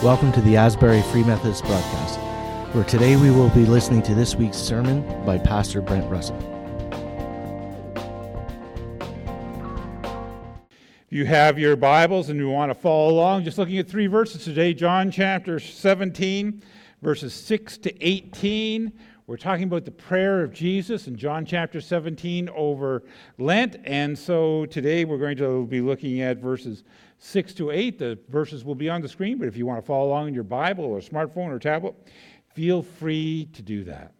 Welcome to the Asbury Free Methodist broadcast, where today we will be listening to this week's sermon by Pastor Brent Russell. If you have your Bibles and you want to follow along, just looking at three verses today John chapter 17, verses 6 to 18. We're talking about the prayer of Jesus in John chapter 17 over Lent. And so today we're going to be looking at verses 6 to 8. The verses will be on the screen, but if you want to follow along in your Bible or smartphone or tablet, feel free to do that.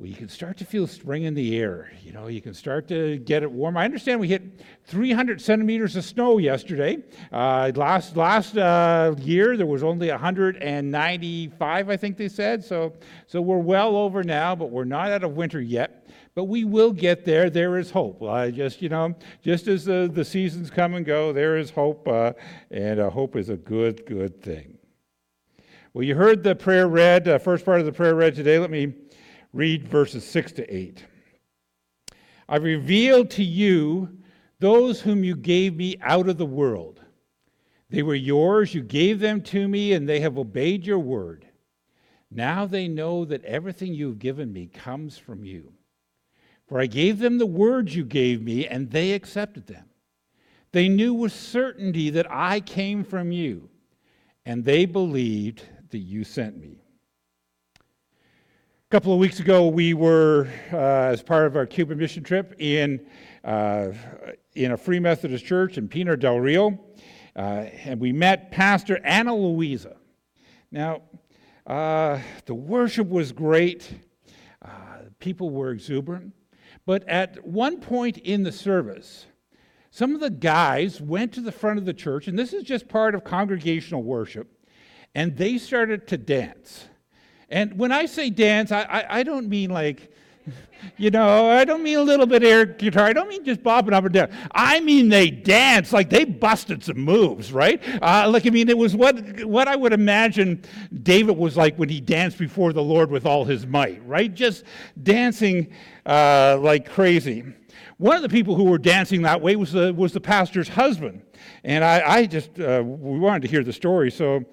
Well, you can start to feel spring in the air. You know, you can start to get it warm. I understand we hit 300 centimeters of snow yesterday. Uh, last last uh, year there was only 195, I think they said. So so we're well over now, but we're not out of winter yet but we will get there. There is hope. I just, you know, just as the, the seasons come and go, there is hope, uh, and uh, hope is a good, good thing. Well, you heard the prayer read, uh, first part of the prayer read today. Let me read verses 6 to 8. I revealed to you those whom you gave me out of the world. They were yours, you gave them to me, and they have obeyed your word. Now they know that everything you have given me comes from you. For I gave them the words you gave me, and they accepted them. They knew with certainty that I came from you, and they believed that you sent me. A couple of weeks ago, we were, uh, as part of our Cuban mission trip, in, uh, in a Free Methodist church in Pinar del Rio, uh, and we met Pastor Ana Luisa. Now, uh, the worship was great, uh, people were exuberant. But at one point in the service, some of the guys went to the front of the church, and this is just part of congregational worship, and they started to dance. And when I say dance, I, I, I don't mean like, you know, I don't mean a little bit air guitar. I don't mean just bopping up and down. I mean they danced like they busted some moves, right? Uh, like I mean, it was what what I would imagine David was like when he danced before the Lord with all his might, right? Just dancing uh, like crazy. One of the people who were dancing that way was the was the pastor's husband, and I, I just uh, we wanted to hear the story, so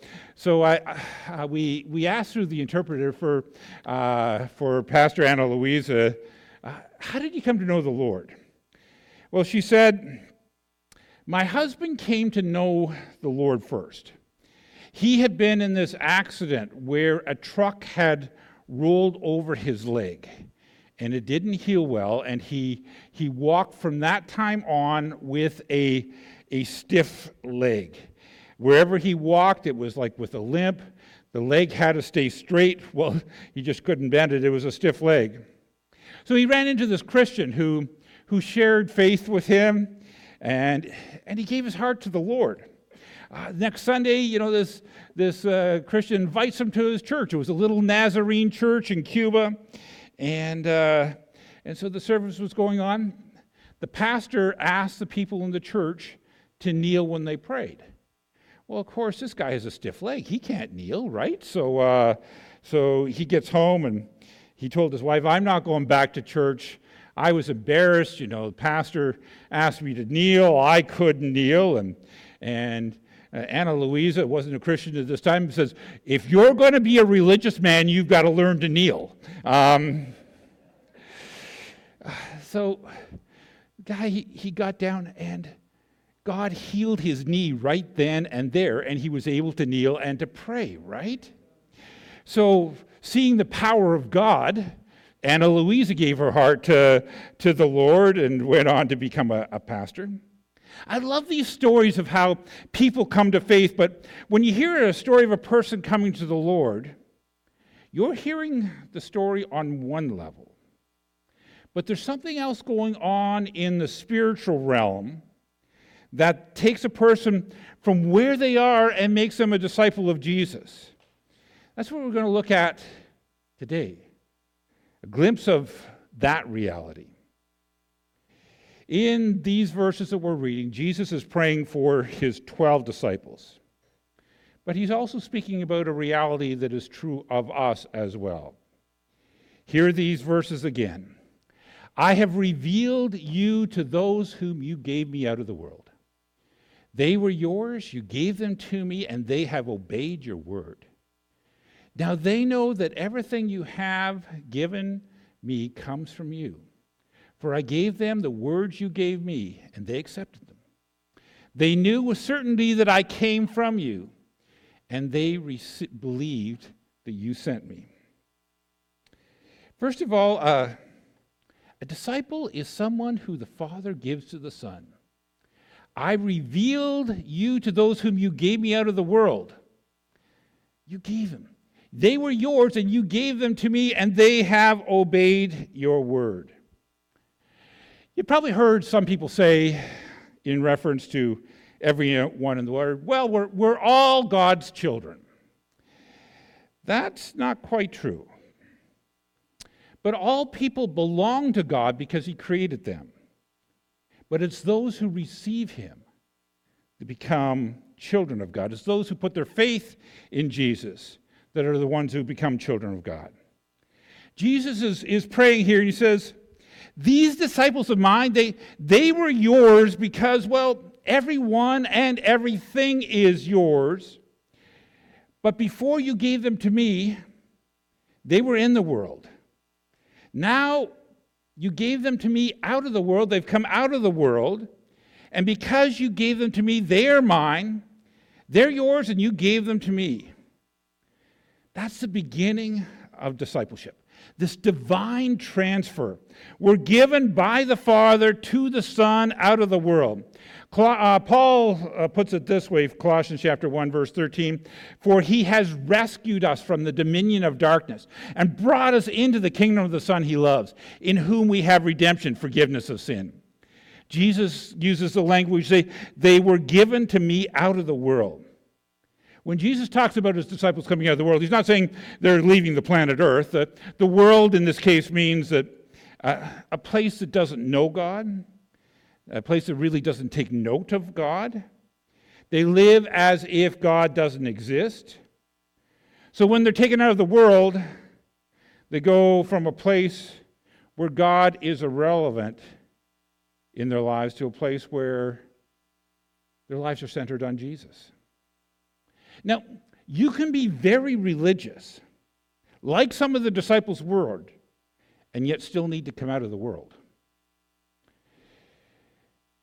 so I, uh, we, we asked through the interpreter for, uh, for Pastor Ana Luisa, uh, how did you come to know the Lord? Well, she said, My husband came to know the Lord first. He had been in this accident where a truck had rolled over his leg and it didn't heal well, and he, he walked from that time on with a, a stiff leg. Wherever he walked, it was like with a limp. The leg had to stay straight. Well, he just couldn't bend it, it was a stiff leg. So he ran into this Christian who, who shared faith with him, and, and he gave his heart to the Lord. Uh, next Sunday, you know, this, this uh, Christian invites him to his church. It was a little Nazarene church in Cuba. And, uh, and so the service was going on. The pastor asked the people in the church to kneel when they prayed. Well, of course, this guy has a stiff leg. He can't kneel, right? So, uh, so he gets home and he told his wife, I'm not going back to church. I was embarrassed. You know, the pastor asked me to kneel. I couldn't kneel. And, and uh, Ana Luisa wasn't a Christian at this time, says, if you're going to be a religious man, you've got to learn to kneel. Um, so, guy, he, he got down and God healed his knee right then and there, and he was able to kneel and to pray, right? So, seeing the power of God, Ana Luisa gave her heart to, to the Lord and went on to become a, a pastor. I love these stories of how people come to faith, but when you hear a story of a person coming to the Lord, you're hearing the story on one level. But there's something else going on in the spiritual realm that takes a person from where they are and makes them a disciple of Jesus. That's what we're going to look at today a glimpse of that reality. In these verses that we're reading, Jesus is praying for his 12 disciples. But he's also speaking about a reality that is true of us as well. Hear these verses again. I have revealed you to those whom you gave me out of the world. They were yours, you gave them to me, and they have obeyed your word. Now they know that everything you have given me comes from you. For I gave them the words you gave me, and they accepted them. They knew with certainty that I came from you, and they believed that you sent me. First of all, uh, a disciple is someone who the Father gives to the Son. I revealed you to those whom you gave me out of the world. You gave them. They were yours, and you gave them to me, and they have obeyed your word. You probably heard some people say, in reference to everyone in the world, well, we're, we're all God's children. That's not quite true. But all people belong to God because He created them. But it's those who receive Him that become children of God. It's those who put their faith in Jesus that are the ones who become children of God. Jesus is, is praying here and he says, These disciples of mine, they, they were yours because, well, everyone and everything is yours. But before you gave them to me, they were in the world. Now you gave them to me out of the world. They've come out of the world. And because you gave them to me, they are mine. They're yours, and you gave them to me. That's the beginning of discipleship. This divine transfer. We're given by the Father to the Son out of the world. Uh, Paul uh, puts it this way, Colossians chapter 1, verse 13 For he has rescued us from the dominion of darkness and brought us into the kingdom of the Son he loves, in whom we have redemption, forgiveness of sin. Jesus uses the language, they, they were given to me out of the world. When Jesus talks about his disciples coming out of the world, he's not saying they're leaving the planet Earth. The, the world in this case means that uh, a place that doesn't know God, a place that really doesn't take note of God. They live as if God doesn't exist. So when they're taken out of the world, they go from a place where God is irrelevant in their lives to a place where their lives are centered on Jesus. Now, you can be very religious, like some of the disciples were, and yet still need to come out of the world.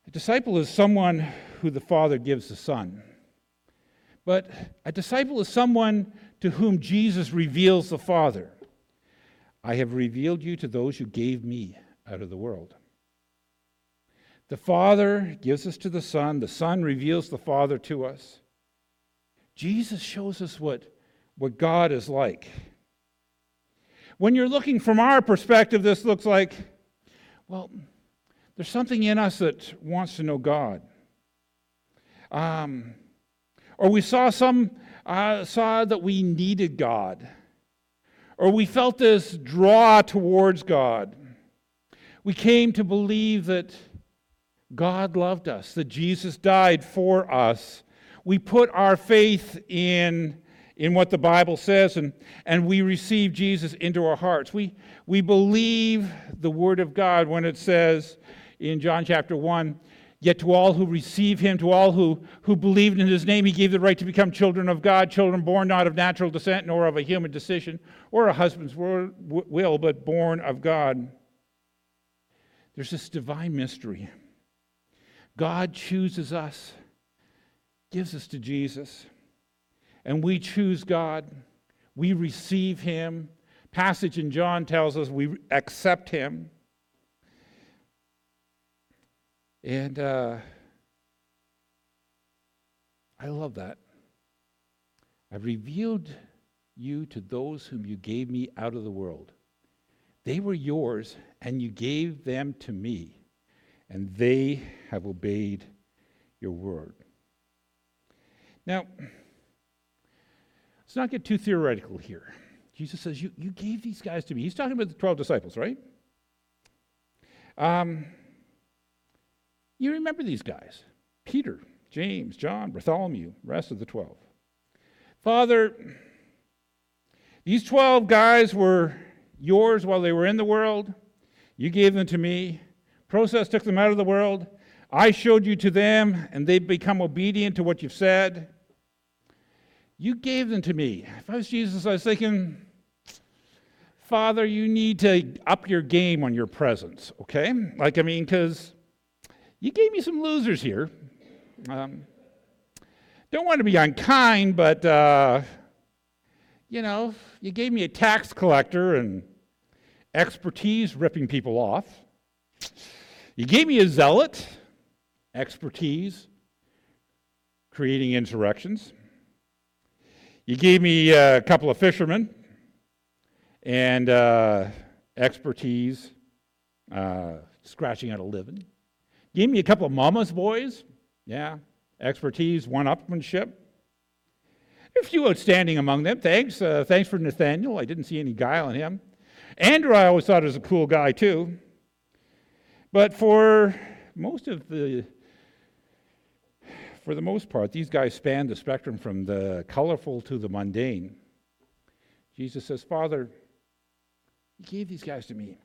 A disciple is someone who the Father gives the Son. But a disciple is someone to whom Jesus reveals the Father. I have revealed you to those who gave me out of the world. The Father gives us to the Son, the Son reveals the Father to us. Jesus shows us what, what God is like. When you're looking from our perspective, this looks like, well, there's something in us that wants to know God. Um, or we saw some uh, saw that we needed God, or we felt this draw towards God. We came to believe that God loved us, that Jesus died for us. We put our faith in, in what the Bible says, and, and we receive Jesus into our hearts. We, we believe the Word of God when it says, in John chapter 1. Yet to all who receive him, to all who, who believed in his name, he gave the right to become children of God, children born not of natural descent, nor of a human decision, or a husband's will, but born of God. There's this divine mystery. God chooses us, gives us to Jesus, and we choose God. We receive him. Passage in John tells us we accept him. And uh, I love that. I've revealed you to those whom you gave me out of the world. They were yours, and you gave them to me, and they have obeyed your word. Now, let's not get too theoretical here. Jesus says, You, you gave these guys to me. He's talking about the 12 disciples, right? Um, you remember these guys Peter, James, John, Bartholomew, rest of the 12. Father, these 12 guys were yours while they were in the world. You gave them to me. Process took them out of the world. I showed you to them, and they've become obedient to what you've said. You gave them to me. If I was Jesus, I was thinking, Father, you need to up your game on your presents, okay? Like, I mean, because you gave me some losers here. Um, don't want to be unkind, but, uh, you know, you gave me a tax collector and expertise ripping people off. You gave me a zealot, expertise creating insurrections. You gave me a couple of fishermen and uh, expertise uh, scratching out a living. Gave me a couple of mama's boys. Yeah, expertise, one upmanship. A few outstanding among them. Thanks. Uh, thanks for Nathaniel. I didn't see any guile in him. Andrew, I always thought was a cool guy, too. But for most of the for the most part, these guys span the spectrum from the colorful to the mundane. Jesus says, Father, you gave these guys to me.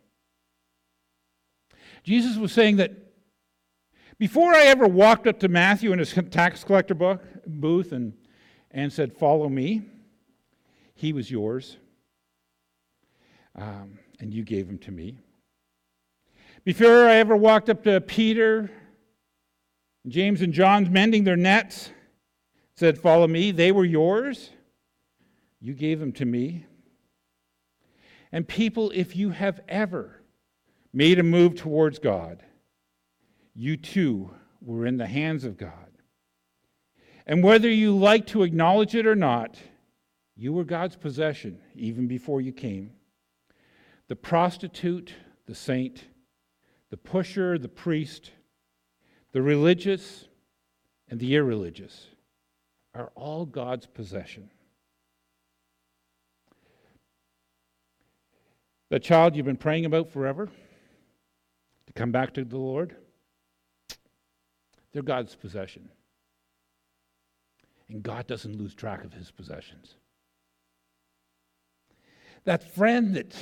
Jesus was saying that before I ever walked up to Matthew in his tax collector book, booth and, and said, Follow me, he was yours. Um, and you gave him to me. Before I ever walked up to Peter James and John mending their nets said, Follow me. They were yours. You gave them to me. And people, if you have ever made a move towards God, you too were in the hands of God. And whether you like to acknowledge it or not, you were God's possession even before you came. The prostitute, the saint, the pusher, the priest, the religious and the irreligious are all God's possession. The child you've been praying about forever to come back to the Lord, they're God's possession. And God doesn't lose track of his possessions. That friend that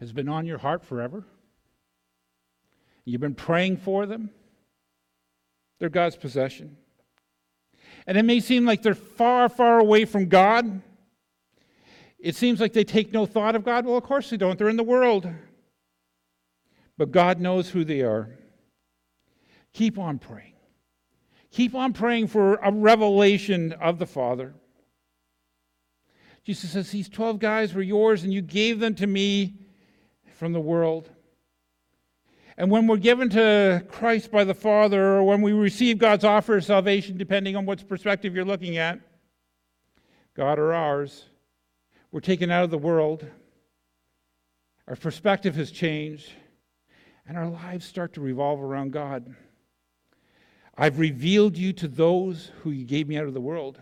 has been on your heart forever, you've been praying for them they're God's possession. And it may seem like they're far, far away from God. It seems like they take no thought of God. Well, of course they don't. They're in the world. But God knows who they are. Keep on praying. Keep on praying for a revelation of the Father. Jesus says, These 12 guys were yours, and you gave them to me from the world. And when we're given to Christ by the Father, or when we receive God's offer of salvation, depending on what perspective you're looking at, God or ours, we're taken out of the world. Our perspective has changed, and our lives start to revolve around God. I've revealed you to those who you gave me out of the world.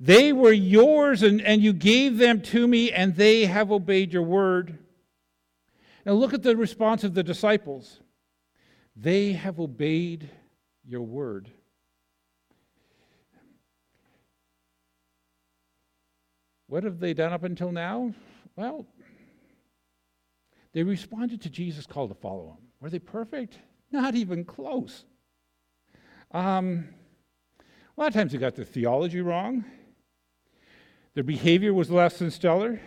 They were yours, and, and you gave them to me, and they have obeyed your word. Now look at the response of the disciples. They have obeyed your word. What have they done up until now? Well, they responded to Jesus' call to follow him. Were they perfect? Not even close. Um, a lot of times they got their theology wrong. Their behavior was less than stellar.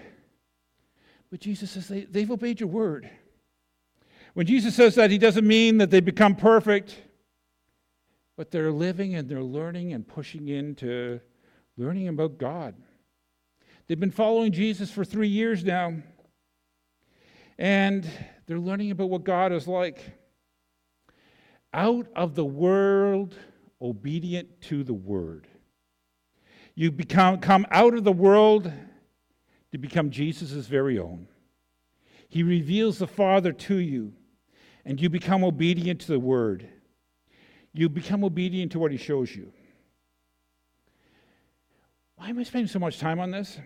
But Jesus says they, they've obeyed your word. When Jesus says that, he doesn't mean that they become perfect, but they're living and they're learning and pushing into learning about God. They've been following Jesus for three years now, and they're learning about what God is like. Out of the world, obedient to the word. You become come out of the world to become Jesus' very own. He reveals the Father to you, and you become obedient to the Word. You become obedient to what He shows you. Why am I spending so much time on this?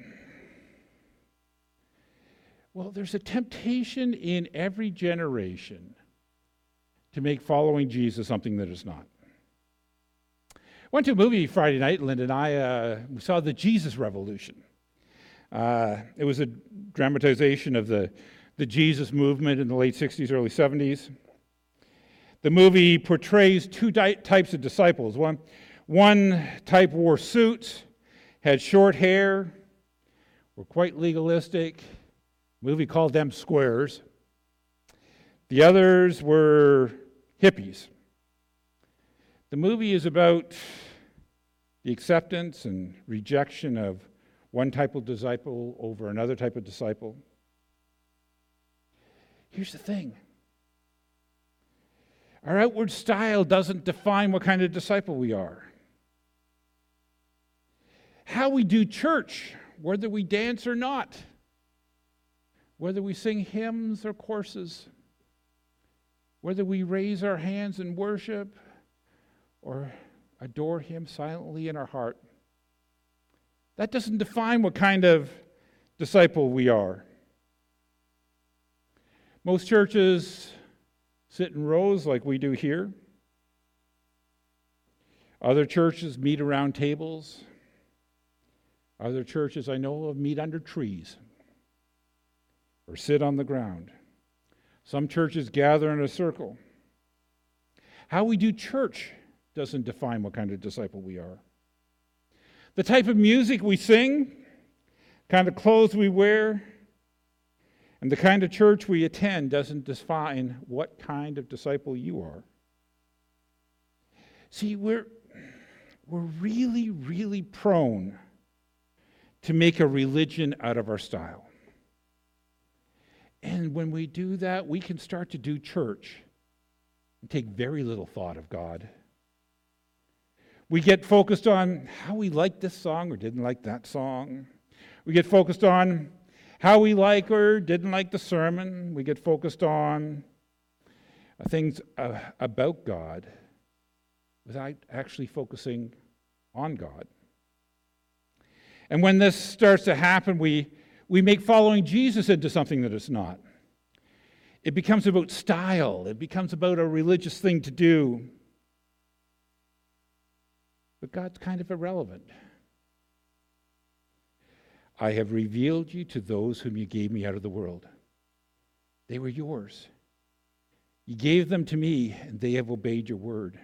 Well, there's a temptation in every generation to make following Jesus something that is not. Went to a movie Friday night, Linda and I. Uh, we saw the Jesus Revolution. Uh, it was a dramatization of the, the Jesus movement in the late 60s, early 70s. The movie portrays two di- types of disciples. One, one type wore suits, had short hair, were quite legalistic. The movie called them squares. The others were hippies. The movie is about the acceptance and rejection of one type of disciple over another type of disciple. Here's the thing our outward style doesn't define what kind of disciple we are. How we do church, whether we dance or not, whether we sing hymns or courses, whether we raise our hands in worship or adore Him silently in our heart, that doesn't define what kind of disciple we are. Most churches sit in rows like we do here. Other churches meet around tables. Other churches I know of meet under trees or sit on the ground. Some churches gather in a circle. How we do church doesn't define what kind of disciple we are. The type of music we sing, kind of clothes we wear, and the kind of church we attend doesn't define what kind of disciple you are. See, we're, we're really, really prone to make a religion out of our style. And when we do that, we can start to do church and take very little thought of God. We get focused on how we like this song or didn't like that song. We get focused on how we like or didn't like the sermon. We get focused on things uh, about God without actually focusing on God. And when this starts to happen, we, we make following Jesus into something that it's not. It becomes about style, it becomes about a religious thing to do. But God's kind of irrelevant. I have revealed you to those whom you gave me out of the world. They were yours. You gave them to me, and they have obeyed your word.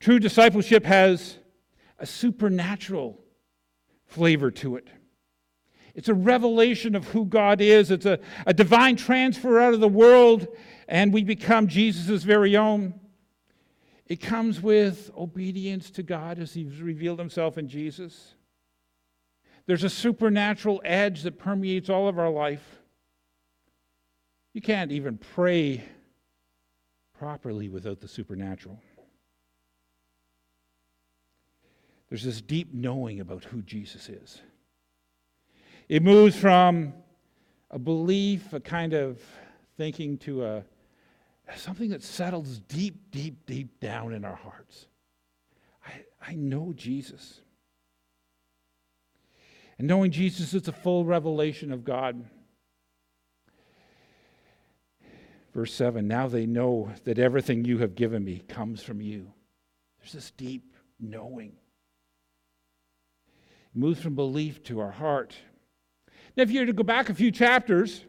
True discipleship has a supernatural flavor to it. It's a revelation of who God is. It's a, a divine transfer out of the world, and we become Jesus' very own. It comes with obedience to God as He's revealed Himself in Jesus. There's a supernatural edge that permeates all of our life. You can't even pray properly without the supernatural. There's this deep knowing about who Jesus is. It moves from a belief, a kind of thinking, to a something that settles deep, deep, deep down in our hearts. I, I know Jesus. And knowing Jesus is a full revelation of God. Verse 7 Now they know that everything you have given me comes from you. There's this deep knowing. It moves from belief to our heart. Now, if you were to go back a few chapters,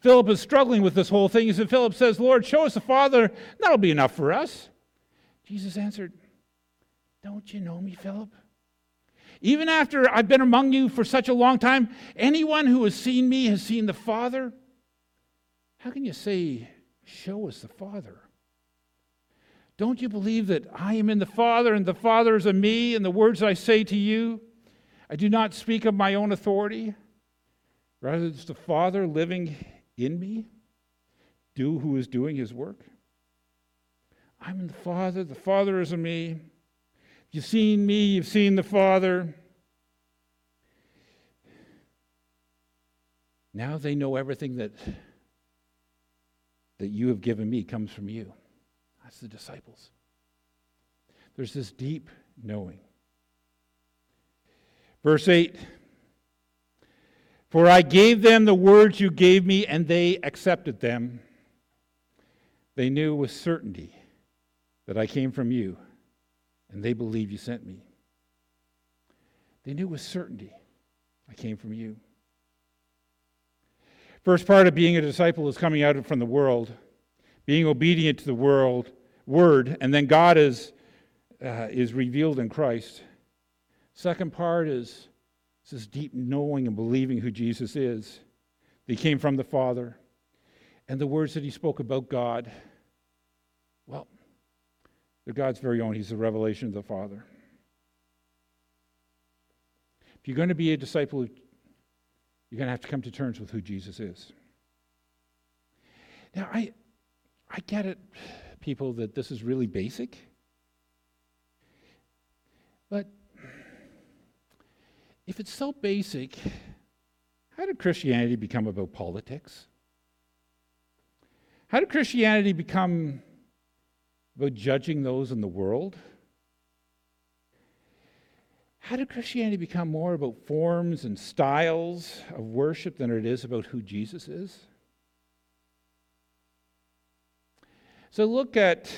Philip is struggling with this whole thing. He said, Philip says, Lord, show us the Father. That'll be enough for us. Jesus answered, Don't you know me, Philip? Even after I've been among you for such a long time, anyone who has seen me has seen the Father. How can you say, Show us the Father? Don't you believe that I am in the Father and the Father is in me, and the words I say to you, I do not speak of my own authority? Rather, it's the Father living in me, do who is doing his work. I'm in the Father, the Father is in me. You've seen me, you've seen the Father. Now they know everything that, that you have given me comes from you. That's the disciples. There's this deep knowing. Verse 8 for I gave them the words you gave me, and they accepted them. They knew with certainty that I came from you, and they believe you sent me. They knew with certainty I came from you. First part of being a disciple is coming out from the world, being obedient to the world word, and then God is, uh, is revealed in Christ. Second part is this deep knowing and believing who Jesus is. They came from the Father. And the words that he spoke about God, well, they're God's very own. He's the revelation of the Father. If you're going to be a disciple, you're going to have to come to terms with who Jesus is. Now, I, I get it, people, that this is really basic. But if it's so basic, how did Christianity become about politics? How did Christianity become about judging those in the world? How did Christianity become more about forms and styles of worship than it is about who Jesus is? So look at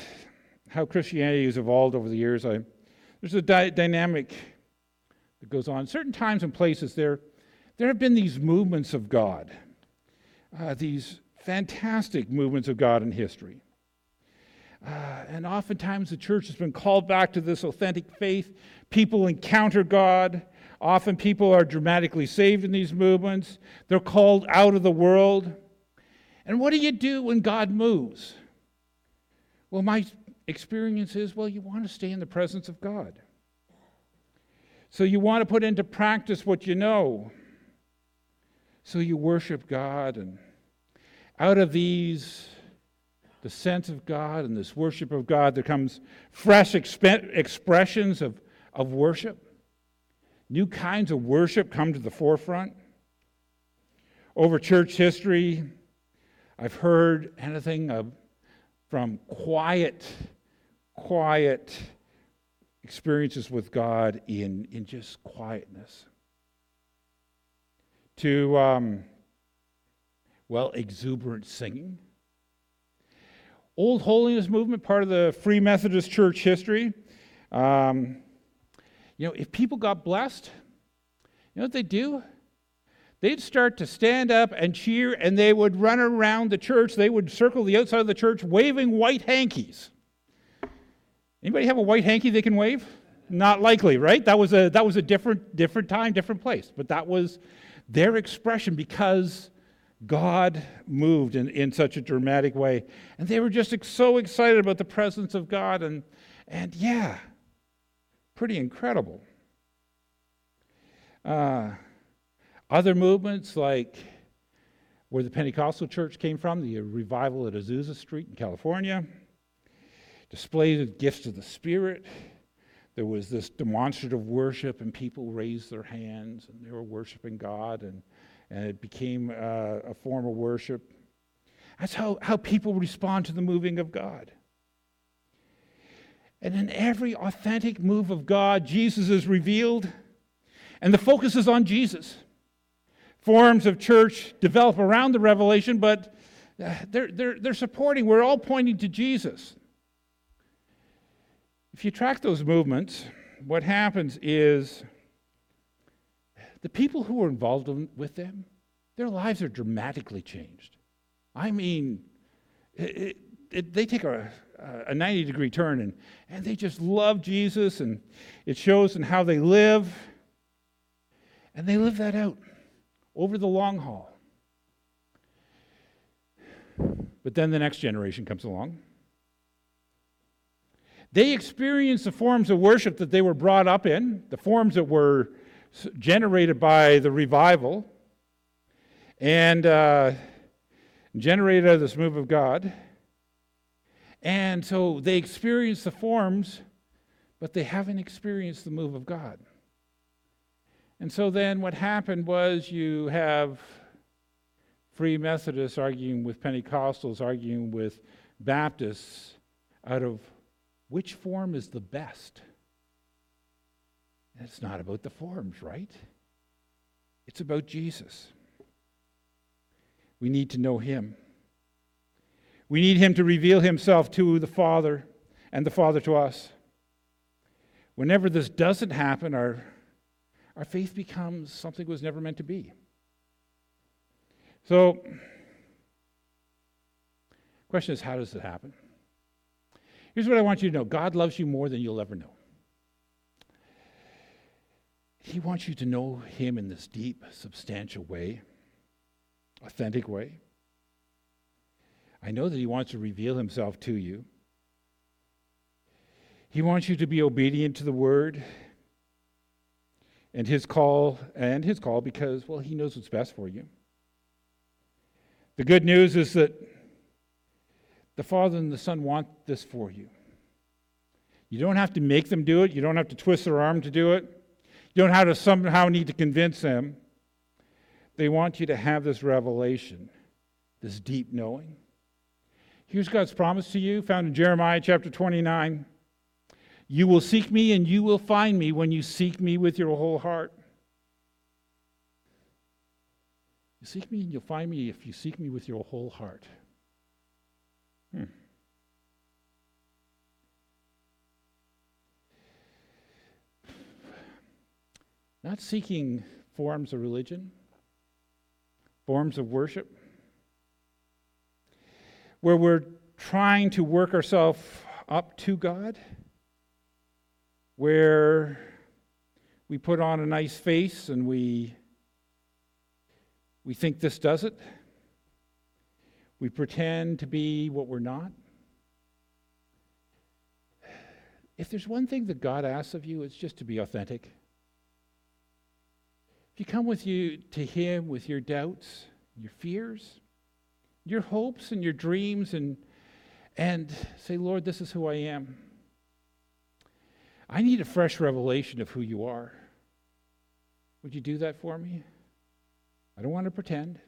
how Christianity has evolved over the years. I, there's a dy- dynamic that goes on. Certain times and places, there, there have been these movements of God, uh, these fantastic movements of God in history. Uh, and oftentimes the church has been called back to this authentic faith. People encounter God. Often people are dramatically saved in these movements. They're called out of the world. And what do you do when God moves? Well, my experience is well, you want to stay in the presence of God. So you want to put into practice what you know. So you worship God. And out of these the sense of God and this worship of God, there comes fresh exp- expressions of, of worship. New kinds of worship come to the forefront. Over church history, I've heard anything of, from quiet, quiet experiences with God in, in just quietness to, um, well, exuberant singing Old Holiness Movement, part of the Free Methodist Church history. Um, you know, if people got blessed, you know what they'd do? They'd start to stand up and cheer, and they would run around the church. They would circle the outside of the church waving white hankies. Anybody have a white hanky they can wave? Not likely, right? That was a that was a different different time, different place. But that was their expression because God moved in, in such a dramatic way. And they were just so excited about the presence of God. And, and yeah, pretty incredible. Uh, other movements, like where the Pentecostal church came from, the revival at Azusa Street in California, displays of gifts of the Spirit. There was this demonstrative worship, and people raised their hands and they were worshiping God. And and it became uh, a form of worship. That's how, how people respond to the moving of God. And in every authentic move of God, Jesus is revealed, and the focus is on Jesus. Forms of church develop around the revelation, but uh, they're, they're, they're supporting, we're all pointing to Jesus. If you track those movements, what happens is the people who are involved in, with them, their lives are dramatically changed. I mean, it, it, they take a, a 90 degree turn and, and they just love Jesus, and it shows in how they live. And they live that out over the long haul. But then the next generation comes along. They experience the forms of worship that they were brought up in, the forms that were generated by the revival and uh, generated out of this move of God. And so they experience the forms, but they haven't experienced the move of God. And so then what happened was you have Free Methodists arguing with Pentecostals, arguing with Baptists out of which form is the best. It's not about the forms, right? It's about Jesus. We need to know Him. We need Him to reveal Himself to the Father and the Father to us. Whenever this doesn't happen, our, our faith becomes something it was never meant to be. So, Question is, how does it happen? Here's what I want you to know God loves you more than you'll ever know. He wants you to know Him in this deep, substantial way, authentic way. I know that He wants to reveal Himself to you. He wants you to be obedient to the Word and His call, and His call because, well, He knows what's best for you. The good news is that the Father and the Son want this for you. You don't have to make them do it, you don't have to twist their arm to do it, you don't have to somehow need to convince them. They want you to have this revelation, this deep knowing. Here's God's promise to you, found in Jeremiah chapter 29. You will seek me and you will find me when you seek me with your whole heart. You seek me and you'll find me if you seek me with your whole heart. Hmm. Not seeking forms of religion, forms of worship, where we're trying to work ourselves up to God, where we put on a nice face and we, we think this does it. We pretend to be what we're not. If there's one thing that God asks of you, it's just to be authentic. If you come with you to Him with your doubts, your fears, your hopes and your dreams, and and say, Lord, this is who I am. I need a fresh revelation of who you are. Would you do that for me? I don't want to pretend.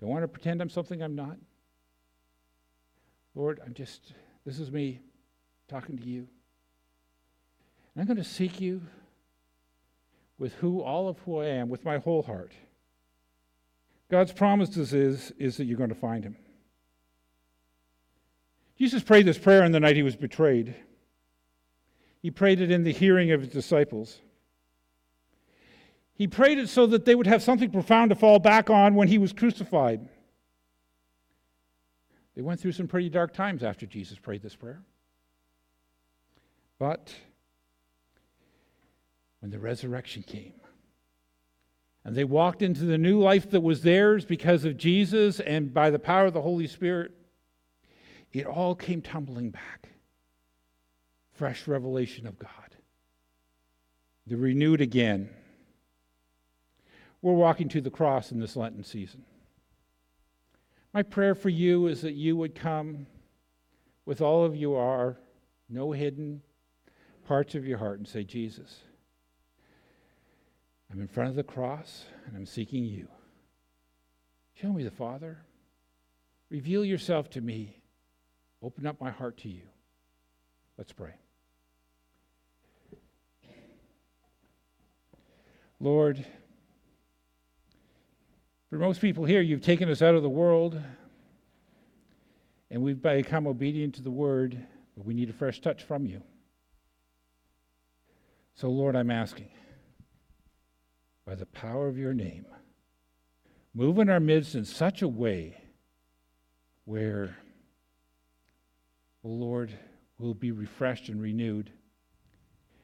Don't want to pretend I'm something I'm not. Lord, I'm just, this is me talking to you. And I'm going to seek you with who all of who I am, with my whole heart. God's promises is, is that you're going to find him. Jesus prayed this prayer on the night he was betrayed. He prayed it in the hearing of his disciples. He prayed it so that they would have something profound to fall back on when he was crucified. They went through some pretty dark times after Jesus prayed this prayer. But when the resurrection came, and they walked into the new life that was theirs because of Jesus and by the power of the Holy Spirit, it all came tumbling back. Fresh revelation of God. The renewed again we're walking to the cross in this Lenten season. My prayer for you is that you would come with all of you are, no hidden parts of your heart, and say, Jesus, I'm in front of the cross and I'm seeking you. Show me the Father. Reveal yourself to me. Open up my heart to you. Let's pray. Lord, for most people here, you've taken us out of the world and we've become obedient to the word, but we need a fresh touch from you. So, Lord, I'm asking, by the power of your name, move in our midst in such a way where, oh Lord, we'll be refreshed and renewed,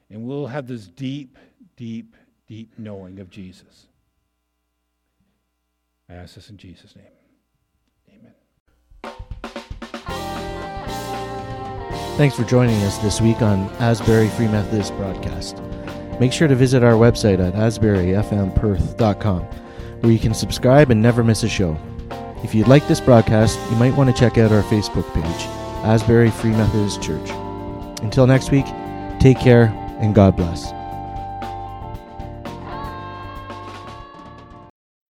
and we'll have this deep, deep, deep knowing of Jesus. I ask this in Jesus' name. Amen. Thanks for joining us this week on Asbury Free Methodist Broadcast. Make sure to visit our website at asburyfmperth.com, where you can subscribe and never miss a show. If you'd like this broadcast, you might want to check out our Facebook page, Asbury Free Methodist Church. Until next week, take care and God bless.